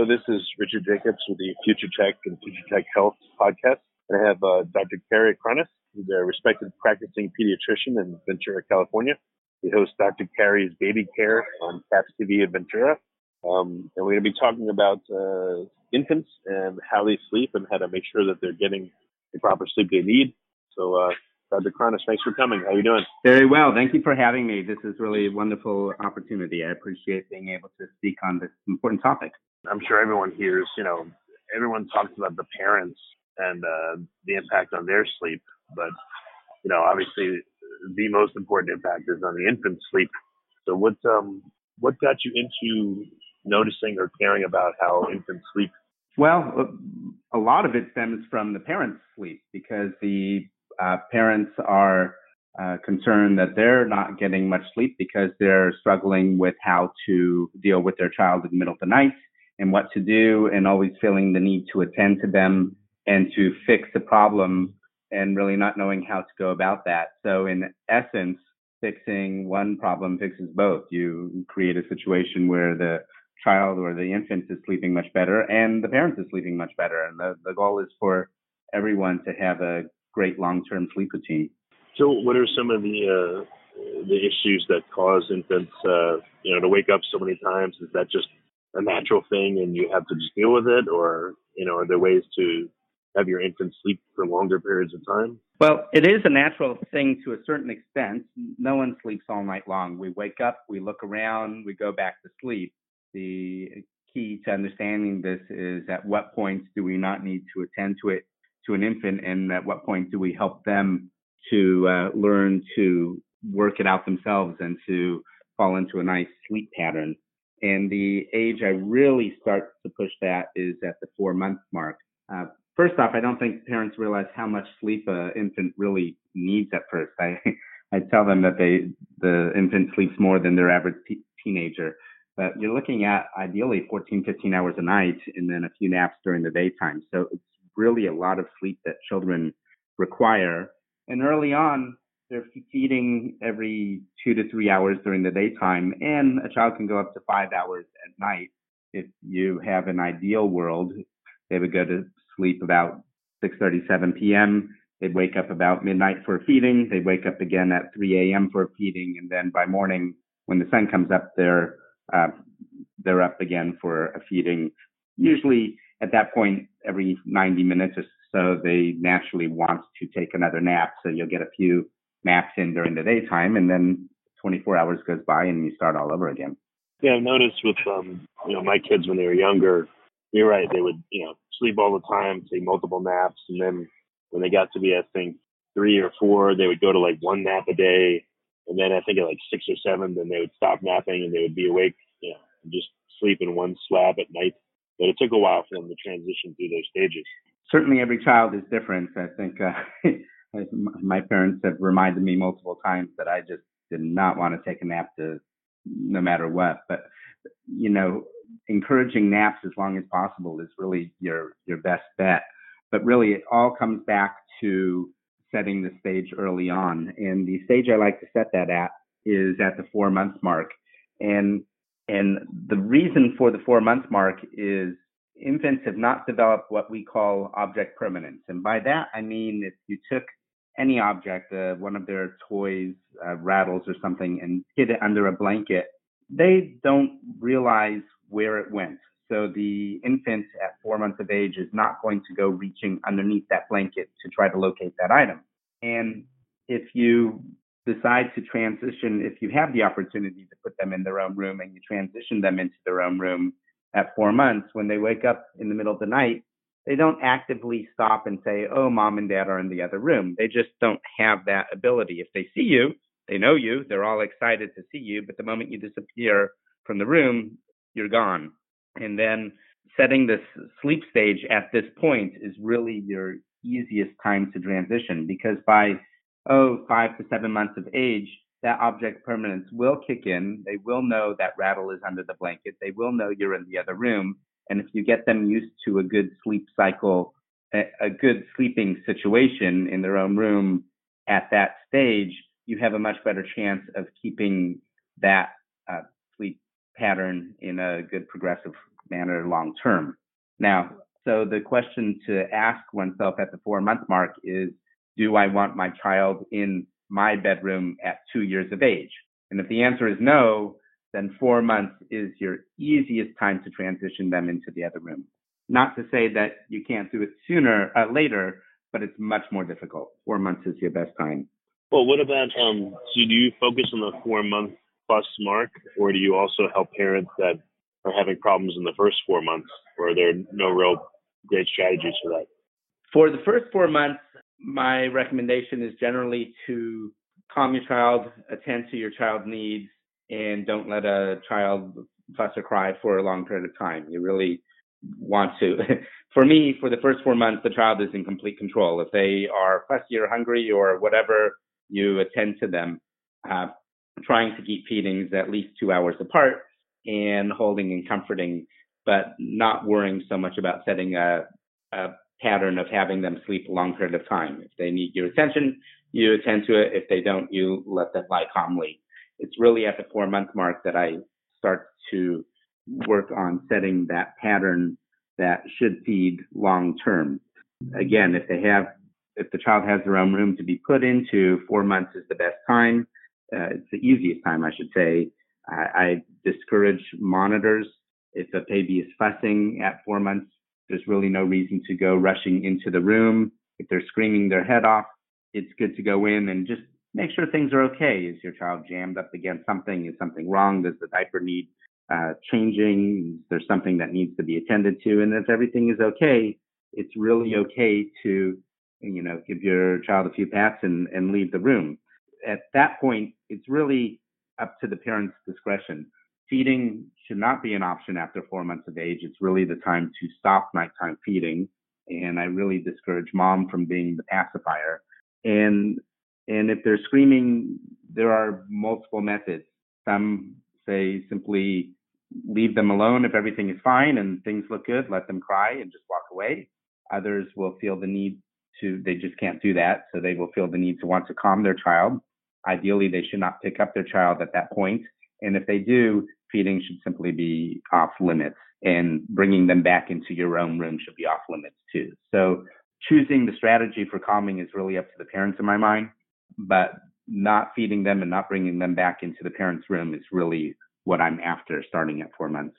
Hello, this is Richard Jacobs with the Future Tech and Future Tech Health podcast. And I have uh, Dr. Carey Cronus, who's a respected practicing pediatrician in Ventura, California. We host Dr. Carey's Baby Care on CAPS TV in Ventura. Um, and we're going to be talking about uh, infants and how they sleep and how to make sure that they're getting the proper sleep they need. So, uh, Dr. Cronus, thanks for coming. How are you doing? Very well. Thank you for having me. This is really a wonderful opportunity. I appreciate being able to speak on this important topic. I'm sure everyone hears, you know, everyone talks about the parents and uh, the impact on their sleep, but you know, obviously, the most important impact is on the infant's sleep. So, what um, what got you into noticing or caring about how infants sleep? Well, a lot of it stems from the parents' sleep because the uh, parents are uh, concerned that they're not getting much sleep because they're struggling with how to deal with their child in the middle of the night and what to do and always feeling the need to attend to them and to fix the problem and really not knowing how to go about that. So in essence, fixing one problem fixes both. You create a situation where the child or the infant is sleeping much better and the parent is sleeping much better. And the, the goal is for everyone to have a great long-term sleep routine. So what are some of the, uh, the issues that cause infants, uh, you know, to wake up so many times? Is that just a natural thing and you have to just deal with it? Or you know are there ways to have your infant sleep for longer periods of time? Well it is a natural thing to a certain extent. No one sleeps all night long. We wake up we look around we go back to sleep. The key to understanding this is at what points do we not need to attend to it to an infant and at what point do we help them to uh, learn to work it out themselves and to fall into a nice sleep pattern and the age I really start to push that is at the four month mark. Uh, first off, I don't think parents realize how much sleep an infant really needs at first. I, I tell them that they, the infant sleeps more than their average teenager. But you're looking at ideally 14, 15 hours a night and then a few naps during the daytime. So it's really a lot of sleep that children require. And early on, they're feeding every two to three hours during the daytime, and a child can go up to five hours at night. If you have an ideal world, they would go to sleep about 6:37 p.m. They'd wake up about midnight for feeding. They'd wake up again at 3 a.m. for feeding, and then by morning, when the sun comes up, they're uh, they're up again for a feeding. Usually, at that point, every 90 minutes or so, they naturally want to take another nap. So you'll get a few naps in during the daytime, and then 24 hours goes by and you start all over again. Yeah, I've noticed with um, you know my kids when they were younger, you're right. They would you know sleep all the time, take multiple naps, and then when they got to be I think three or four, they would go to like one nap a day, and then I think at like six or seven, then they would stop napping and they would be awake, you know, and just sleep in one slab at night. But it took a while for them to transition through those stages. Certainly, every child is different. I think uh, my parents have reminded me multiple times that I just did not want to take a nap to no matter what. But you know, encouraging naps as long as possible is really your your best bet. But really, it all comes back to setting the stage early on. And the stage I like to set that at is at the four month mark. And and the reason for the four month mark is infants have not developed what we call object permanence. And by that, I mean if you took any object, uh, one of their toys, uh, rattles or something, and hid it under a blanket, they don't realize where it went. So the infant at four months of age is not going to go reaching underneath that blanket to try to locate that item. And if you decide to transition, if you have the opportunity to put them in their own room and you transition them into their own room at four months, when they wake up in the middle of the night, they don't actively stop and say, Oh, mom and dad are in the other room. They just don't have that ability. If they see you, they know you, they're all excited to see you, but the moment you disappear from the room, you're gone. And then setting this sleep stage at this point is really your easiest time to transition because by oh five to seven months of age that object permanence will kick in they will know that rattle is under the blanket they will know you're in the other room and if you get them used to a good sleep cycle a, good sleeping situation in their own room at that stage you have a much better chance of keeping that uh, sleep pattern in a good progressive manner long term now so the question to ask oneself at the four month mark is, do I want my child in my bedroom at two years of age? And if the answer is no, then four months is your easiest time to transition them into the other room. Not to say that you can't do it sooner, uh, later, but it's much more difficult. Four months is your best time. Well, what about, um, so do you focus on the four month plus mark, or do you also help parents that are having problems in the first four months, or are there no real great strategies for that? For the first four months, my recommendation is generally to calm your child, attend to your child's needs, and don't let a child fuss or cry for a long period of time. You really want to. for me, for the first four months, the child is in complete control. If they are fussy or hungry or whatever, you attend to them. Uh, trying to keep feedings at least two hours apart and holding and comforting but not worrying so much about setting a, a pattern of having them sleep a long period of time. If they need your attention, you attend to it. If they don't, you let them lie calmly. It's really at the four month mark that I start to work on setting that pattern that should feed long term. Again, if they have, if the child has their own room to be put into, four months is the best time. Uh, it's the easiest time, I should say. I, I discourage monitors if a baby is fussing at four months, there's really no reason to go rushing into the room. If they're screaming their head off, it's good to go in and just make sure things are okay. Is your child jammed up against something? Is something wrong? Does the diaper need uh, changing? Is there something that needs to be attended to? And if everything is okay, it's really okay to, you know, give your child a few pats and, and leave the room. At that point, it's really up to the parent's discretion feeding should not be an option after four months of age. It's really the time to stop nighttime feeding. And I really discourage mom from being the pacifier. And and if they're screaming, there are multiple methods. Some say simply leave them alone if everything is fine and things look good, let them cry and just walk away. Others will feel the need to, they just can't do that. So they will feel the need to want to calm their child. Ideally, they should not pick up their child at that point. And if they do, feeding should simply be off limits and bringing them back into your own room should be off limits too. So choosing the strategy for calming is really up to the parents in my mind, but not feeding them and not bringing them back into the parents' room is really what I'm after starting at four months.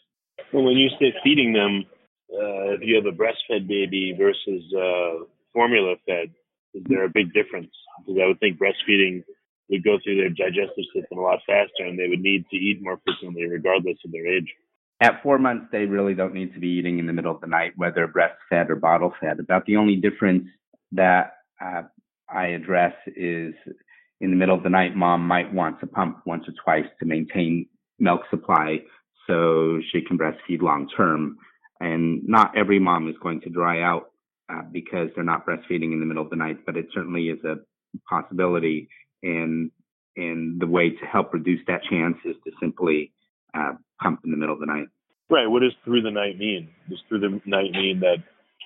Well, when you say feeding them, uh, if you have a breastfed baby versus uh, formula fed, is there a big difference? Because I would think breastfeeding would go through their digestive system a lot faster and they would need to eat more frequently regardless of their age. At four months, they really don't need to be eating in the middle of the night, whether breastfed or bottle fed. About the only difference that uh, I address is in the middle of the night, mom might want to pump once or twice to maintain milk supply so she can breastfeed long term. And not every mom is going to dry out uh, because they're not breastfeeding in the middle of the night, but it certainly is a possibility and and the way to help reduce that chance is to simply uh, pump in the middle of the night. Right. What does through the night mean? Does through the night mean that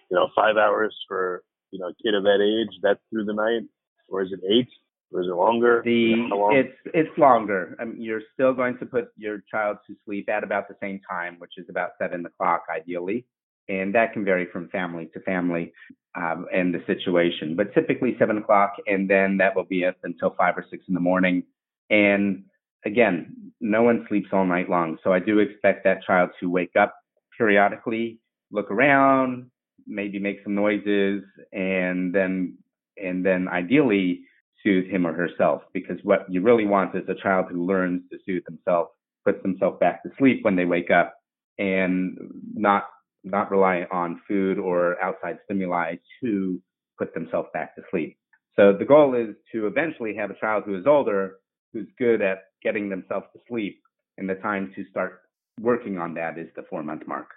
you know, five hours for, you know, a kid of that age, that's through the night? Or is it eight? Or is it longer? The it's it's longer. I mean, you're still going to put your child to sleep at about the same time, which is about seven o'clock ideally, and that can vary from family to family um, and the situation. But typically seven o'clock, and then that will be up until five or six in the morning. And again, no one sleeps all night long, so I do expect that child to wake up periodically, look around, maybe make some noises, and then and then ideally soothe him or herself because what you really want is a child who learns to soothe himself, puts themselves back to sleep when they wake up and not not rely on food or outside stimuli to put themselves back to sleep. So the goal is to eventually have a child who is older, who's good at getting themselves to sleep, and the time to start working on that is the four month mark.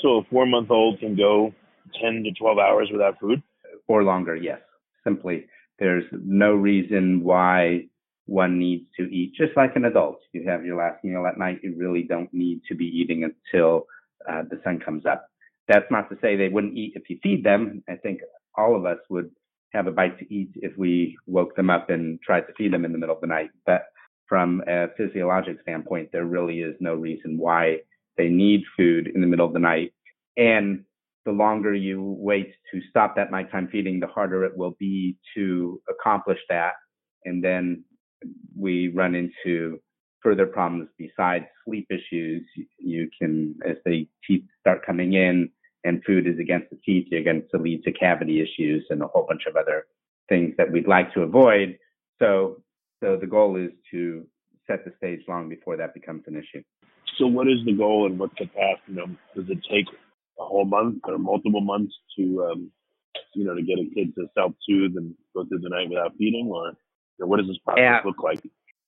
So a four month old can go 10 to 12 hours without food? Or longer, yes. Simply there's no reason why one needs to eat, just like an adult. You have your last meal at night. You really don't need to be eating until uh, the sun comes up. That's not to say they wouldn't eat if you feed them. I think all of us would have a bite to eat if we woke them up and tried to feed them in the middle of the night. But from a physiologic standpoint, there really is no reason why they need food in the middle of the night. And the longer you wait to stop that nighttime feeding, the harder it will be to accomplish that. And then we run into further problems besides sleep issues. You can, as the teeth start coming in and food is against the teeth, you're going to lead to cavity issues and a whole bunch of other things that we'd like to avoid. So, so the goal is to set the stage long before that becomes an issue. So, what is the goal and what's the path? You know, does it take a whole month or multiple months to, um, you know, to get a kid to self-soothe and go through the night without feeding, or, or what does this process at, look like?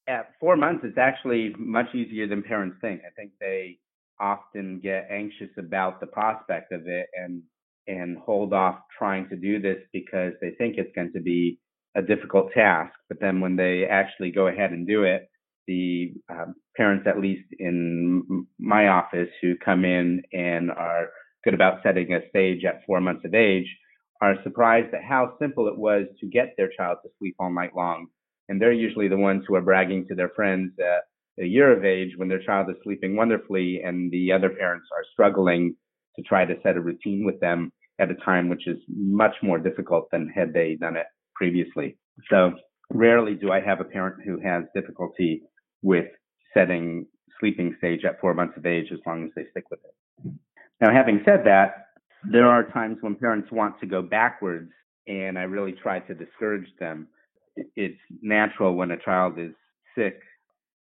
At four months, it's actually much easier than parents think. I think they often get anxious about the prospect of it and and hold off trying to do this because they think it's going to be a difficult task. But then when they actually go ahead and do it, the uh, parents, at least in my office, who come in and are good about setting a stage at four months of age are surprised at how simple it was to get their child to sleep all night long. And they're usually the ones who are bragging to their friends at a year of age when their child is sleeping wonderfully and the other parents are struggling to try to set a routine with them at a time which is much more difficult than had they done it previously. So rarely do I have a parent who has difficulty with setting sleeping stage at four months of age as long as they stick with it. Now, having said that, there are times when parents want to go backwards, and I really try to discourage them. It's natural when a child is sick.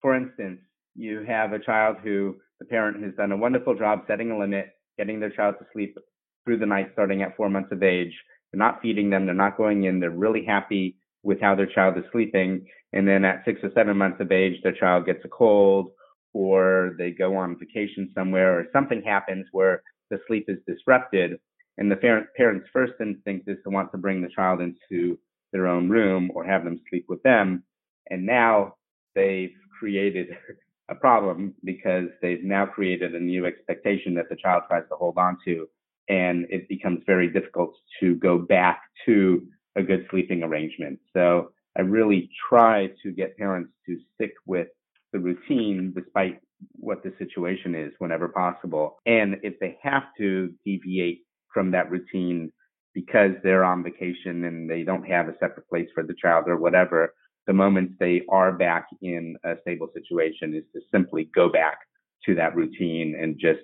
For instance, you have a child who the parent has done a wonderful job setting a limit, getting their child to sleep through the night starting at four months of age. They're not feeding them, they're not going in, they're really happy with how their child is sleeping. And then at six or seven months of age, their child gets a cold or they go on vacation somewhere or something happens where the sleep is disrupted and the parent's first instinct is to want to bring the child into their own room or have them sleep with them. And now they've created a problem because they've now created a new expectation that the child tries to hold on to. And it becomes very difficult to go back to a good sleeping arrangement. So I really try to get parents to stick with the routine despite what the situation is whenever possible. And if they have to deviate from that routine because they're on vacation and they don't have a separate place for the child or whatever, the moment they are back in a stable situation is to simply go back to that routine and just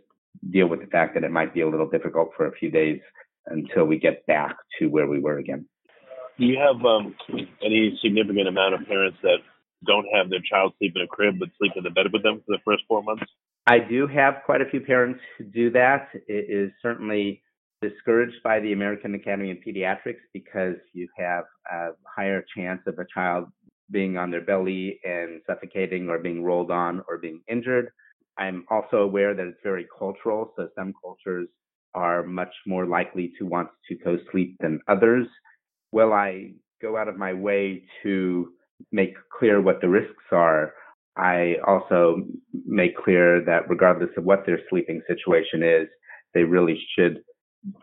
deal with the fact that it might be a little difficult for a few days until we get back to where we were again. Do you have um, any significant amount of parents that don't have their child sleep in a crib but sleep in the bed with them for the first four months? I do have quite a few parents who do that. It is certainly discouraged by the American Academy of Pediatrics because you have a higher chance of a child being on their belly and suffocating or being rolled on or being injured. I'm also aware that it's very cultural, so some cultures are much more likely to want to co sleep than others. Will I go out of my way to make clear what the risks are, I also make clear that regardless of what their sleeping situation is, they really should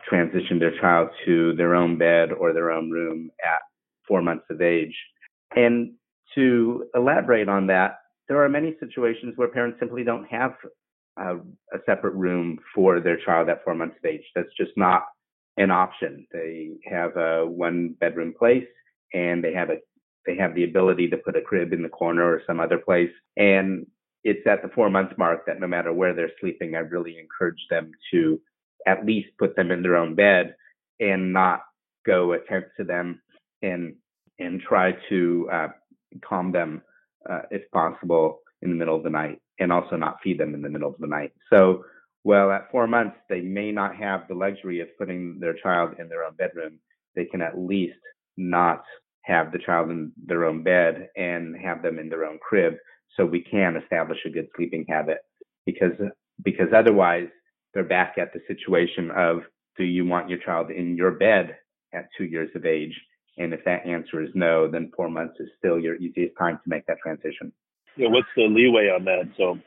transition their child to their own bed or their own room at four months of age. And to elaborate on that, there are many situations where parents simply don't have a, a separate room for their child at four months of age. That's just not an option. They have a one bedroom place and they have a they have the ability to put a crib in the corner or some other place. And it's at the four month mark that no matter where they're sleeping, I really encourage them to at least put them in their own bed and not go attempt to them and and try to uh, calm them uh, if possible in the middle of the night and also not feed them in the middle of the night. So, well, at four months, they may not have the luxury of putting their child in their own bedroom. They can at least not have the child in their own bed and have them in their own crib so we can establish a good sleeping habit. Because because otherwise they're back at the situation of do you want your child in your bed at two years of age? And if that answer is no then four months is still your easiest time to make that transition. Yeah what's the leeway on that? So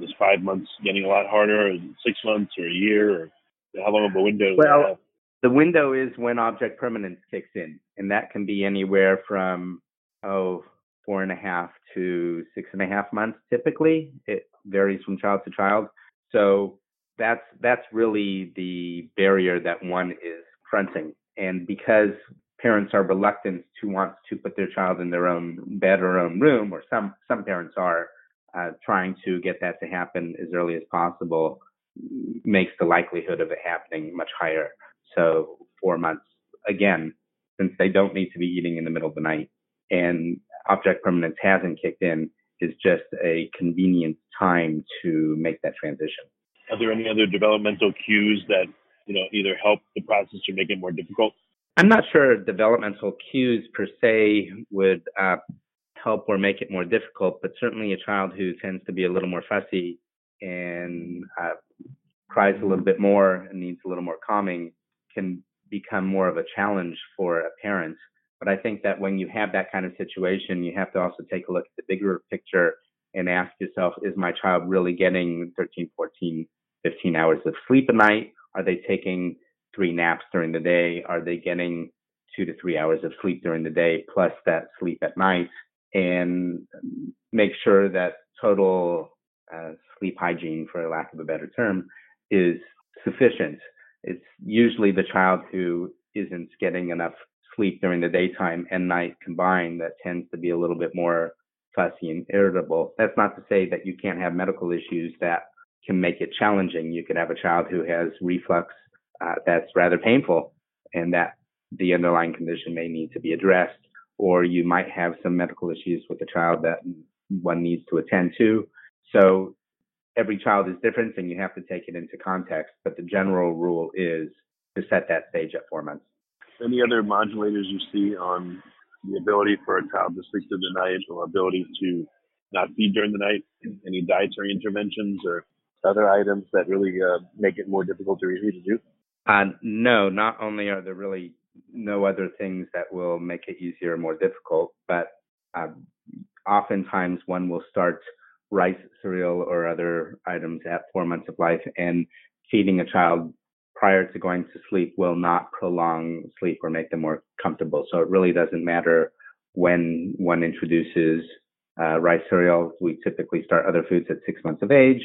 is five months getting a lot harder? Or six months or a year? Or how long of a window well the window is when object permanence kicks in, and that can be anywhere from oh four and a half to six and a half months. Typically, it varies from child to child. So that's that's really the barrier that one is fronting, and because parents are reluctant to want to put their child in their own bed or own room, or some some parents are uh, trying to get that to happen as early as possible, makes the likelihood of it happening much higher. So four months again, since they don't need to be eating in the middle of the night and object permanence hasn't kicked in, is just a convenient time to make that transition. Are there any other developmental cues that you know either help the process or make it more difficult? I'm not sure developmental cues per se would uh, help or make it more difficult, but certainly a child who tends to be a little more fussy and uh, cries a little bit more and needs a little more calming can become more of a challenge for a parent. But I think that when you have that kind of situation, you have to also take a look at the bigger picture and ask yourself, is my child really getting 13, 14, 15 hours of sleep a night? Are they taking three naps during the day? Are they getting two to three hours of sleep during the day plus that sleep at night? And make sure that total uh, sleep hygiene, for lack of a better term, is sufficient it's usually the child who isn't getting enough sleep during the daytime and night combined that tends to be a little bit more fussy and irritable. That's not to say that you can't have medical issues that can make it challenging. You could have a child who has reflux uh, that's rather painful and that the underlying condition may need to be addressed, or you might have some medical issues with the child that one needs to attend to. So every child is different and you have to take it into context. But the general rule is to set that stage at four months. Any other modulators you see on the ability for a child to sleep through the night or ability to not feed during the night? Any dietary interventions or other items that really uh, make it more difficult to easy to do? Uh, no, not only are there really no other things that will make it easier or more difficult, but uh, oftentimes one will start rice, cereal, or other items at four months of life, and feeding a child prior to going to sleep will not prolong sleep or make them more comfortable. So it really doesn't matter when one introduces uh, rice cereal. We typically start other foods at six months of age,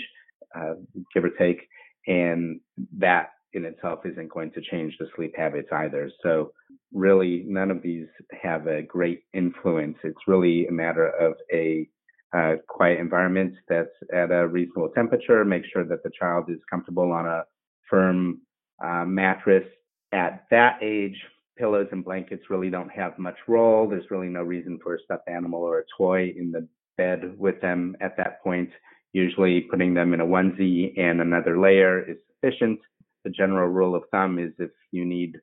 uh, give or take, and that in itself isn't going to change the sleep habits either. So really, none of these have a great influence. It's really a matter of a uh, quiet environment that's at a reasonable temperature. Make sure that the child is comfortable on a firm uh, mattress. At that age, pillows and blankets really don't have much role. There's really no reason for a stuffed animal or a toy in the bed with them at that point. Usually putting them in a onesie and another layer is sufficient. The general rule of thumb is if you need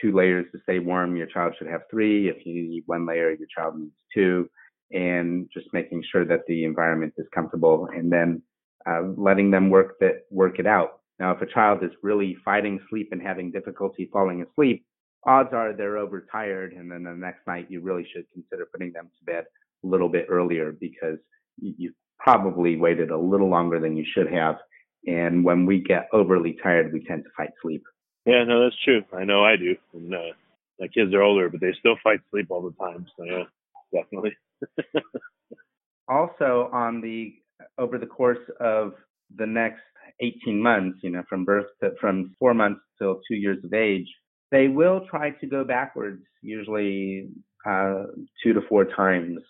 two layers to stay warm, your child should have three. If you need one layer, your child needs two and just making sure that the environment is comfortable and then uh, letting them work that work it out. Now, if a child is really fighting sleep and having difficulty falling asleep, odds are they're overtired, and then the next night you really should consider putting them to bed a little bit earlier because you, probably waited a little longer than you should have. And when we get overly tired, we tend to fight sleep. Yeah, no, that's true. I know I do. And uh, my kids are older, but they still fight sleep all the time. So yeah, definitely. also, on the over the course of the next 18 months, you know, from birth to from four months till two years of age, they will try to go backwards, usually uh, two to four times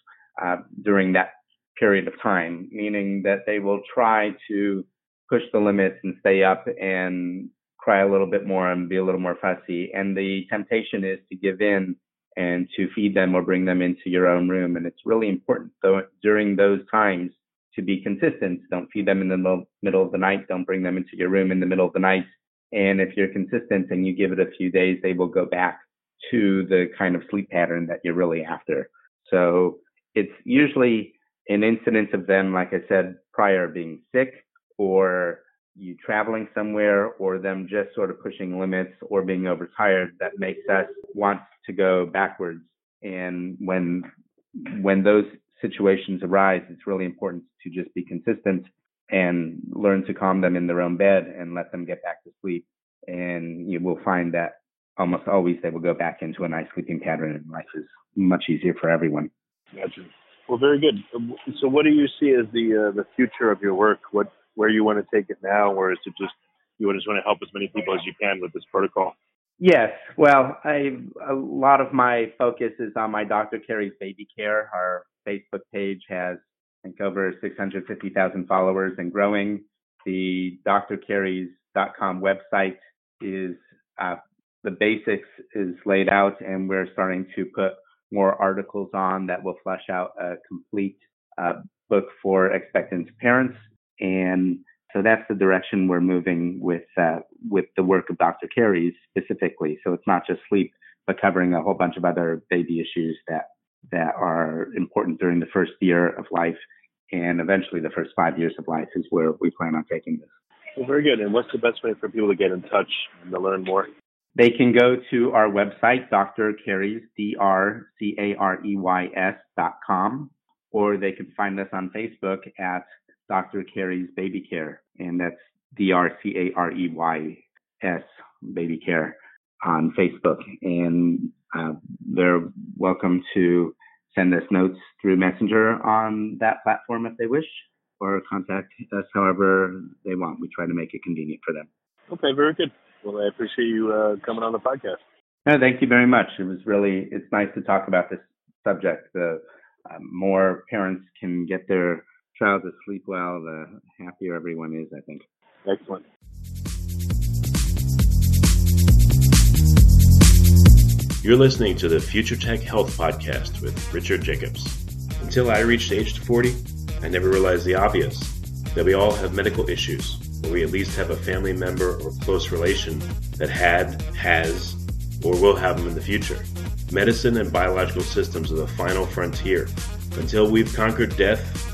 uh, during that period of time, meaning that they will try to push the limits and stay up and cry a little bit more and be a little more fussy. And the temptation is to give in and to feed them or bring them into your own room. And it's really important though during those times to be consistent. Don't feed them in the middle of the night. Don't bring them into your room in the middle of the night. And if you're consistent and you give it a few days, they will go back to the kind of sleep pattern that you're really after. So it's usually an incidence of them, like I said prior, being sick or you traveling somewhere or them just sort of pushing limits or being overtired that makes us want to go backwards. And when when those situations arise, it's really important to just be consistent and learn to calm them in their own bed and let them get back to sleep. And you will find that almost always they will go back into a nice sleeping pattern and life is much easier for everyone. Gotcha. Well, very good. So, what do you see as the uh, the future of your work? What where you want to take it now, or is it just you just want to help as many people as you can with this protocol? Yes. Well, I a lot of my focus is on my Dr. Carey's Baby Care. Our Facebook page has I think over 650,000 followers and growing. The drcarey's.com website is uh, the basics is laid out, and we're starting to put more articles on that will flesh out a complete uh, book for expectant parents. And so that's the direction we're moving with uh, with the work of Dr. Carey's specifically. So it's not just sleep, but covering a whole bunch of other baby issues that that are important during the first year of life and eventually the first five years of life is where we plan on taking this. Well, very good. And what's the best way for people to get in touch and to learn more? They can go to our website, Dr. Carey's, D-R-C-A-R-E-Y-S dot com, or they can find us on Facebook at Dr. Carey's Baby Care, and that's D-R-C-A-R-E-Y-S Baby Care on Facebook. And uh, they're welcome to send us notes through Messenger on that platform if they wish, or contact us however they want. We try to make it convenient for them. Okay, very good. Well, I appreciate you uh, coming on the podcast. No, thank you very much. It was really it's nice to talk about this subject. The uh, more parents can get their child to sleep well, the happier everyone is. I think. Excellent. You're listening to the Future Tech Health Podcast with Richard Jacobs. Until I reached age 40, I never realized the obvious that we all have medical issues or we at least have a family member or close relation that had, has, or will have them in the future. Medicine and biological systems are the final frontier. Until we've conquered death,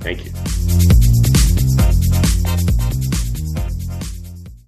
Thank you.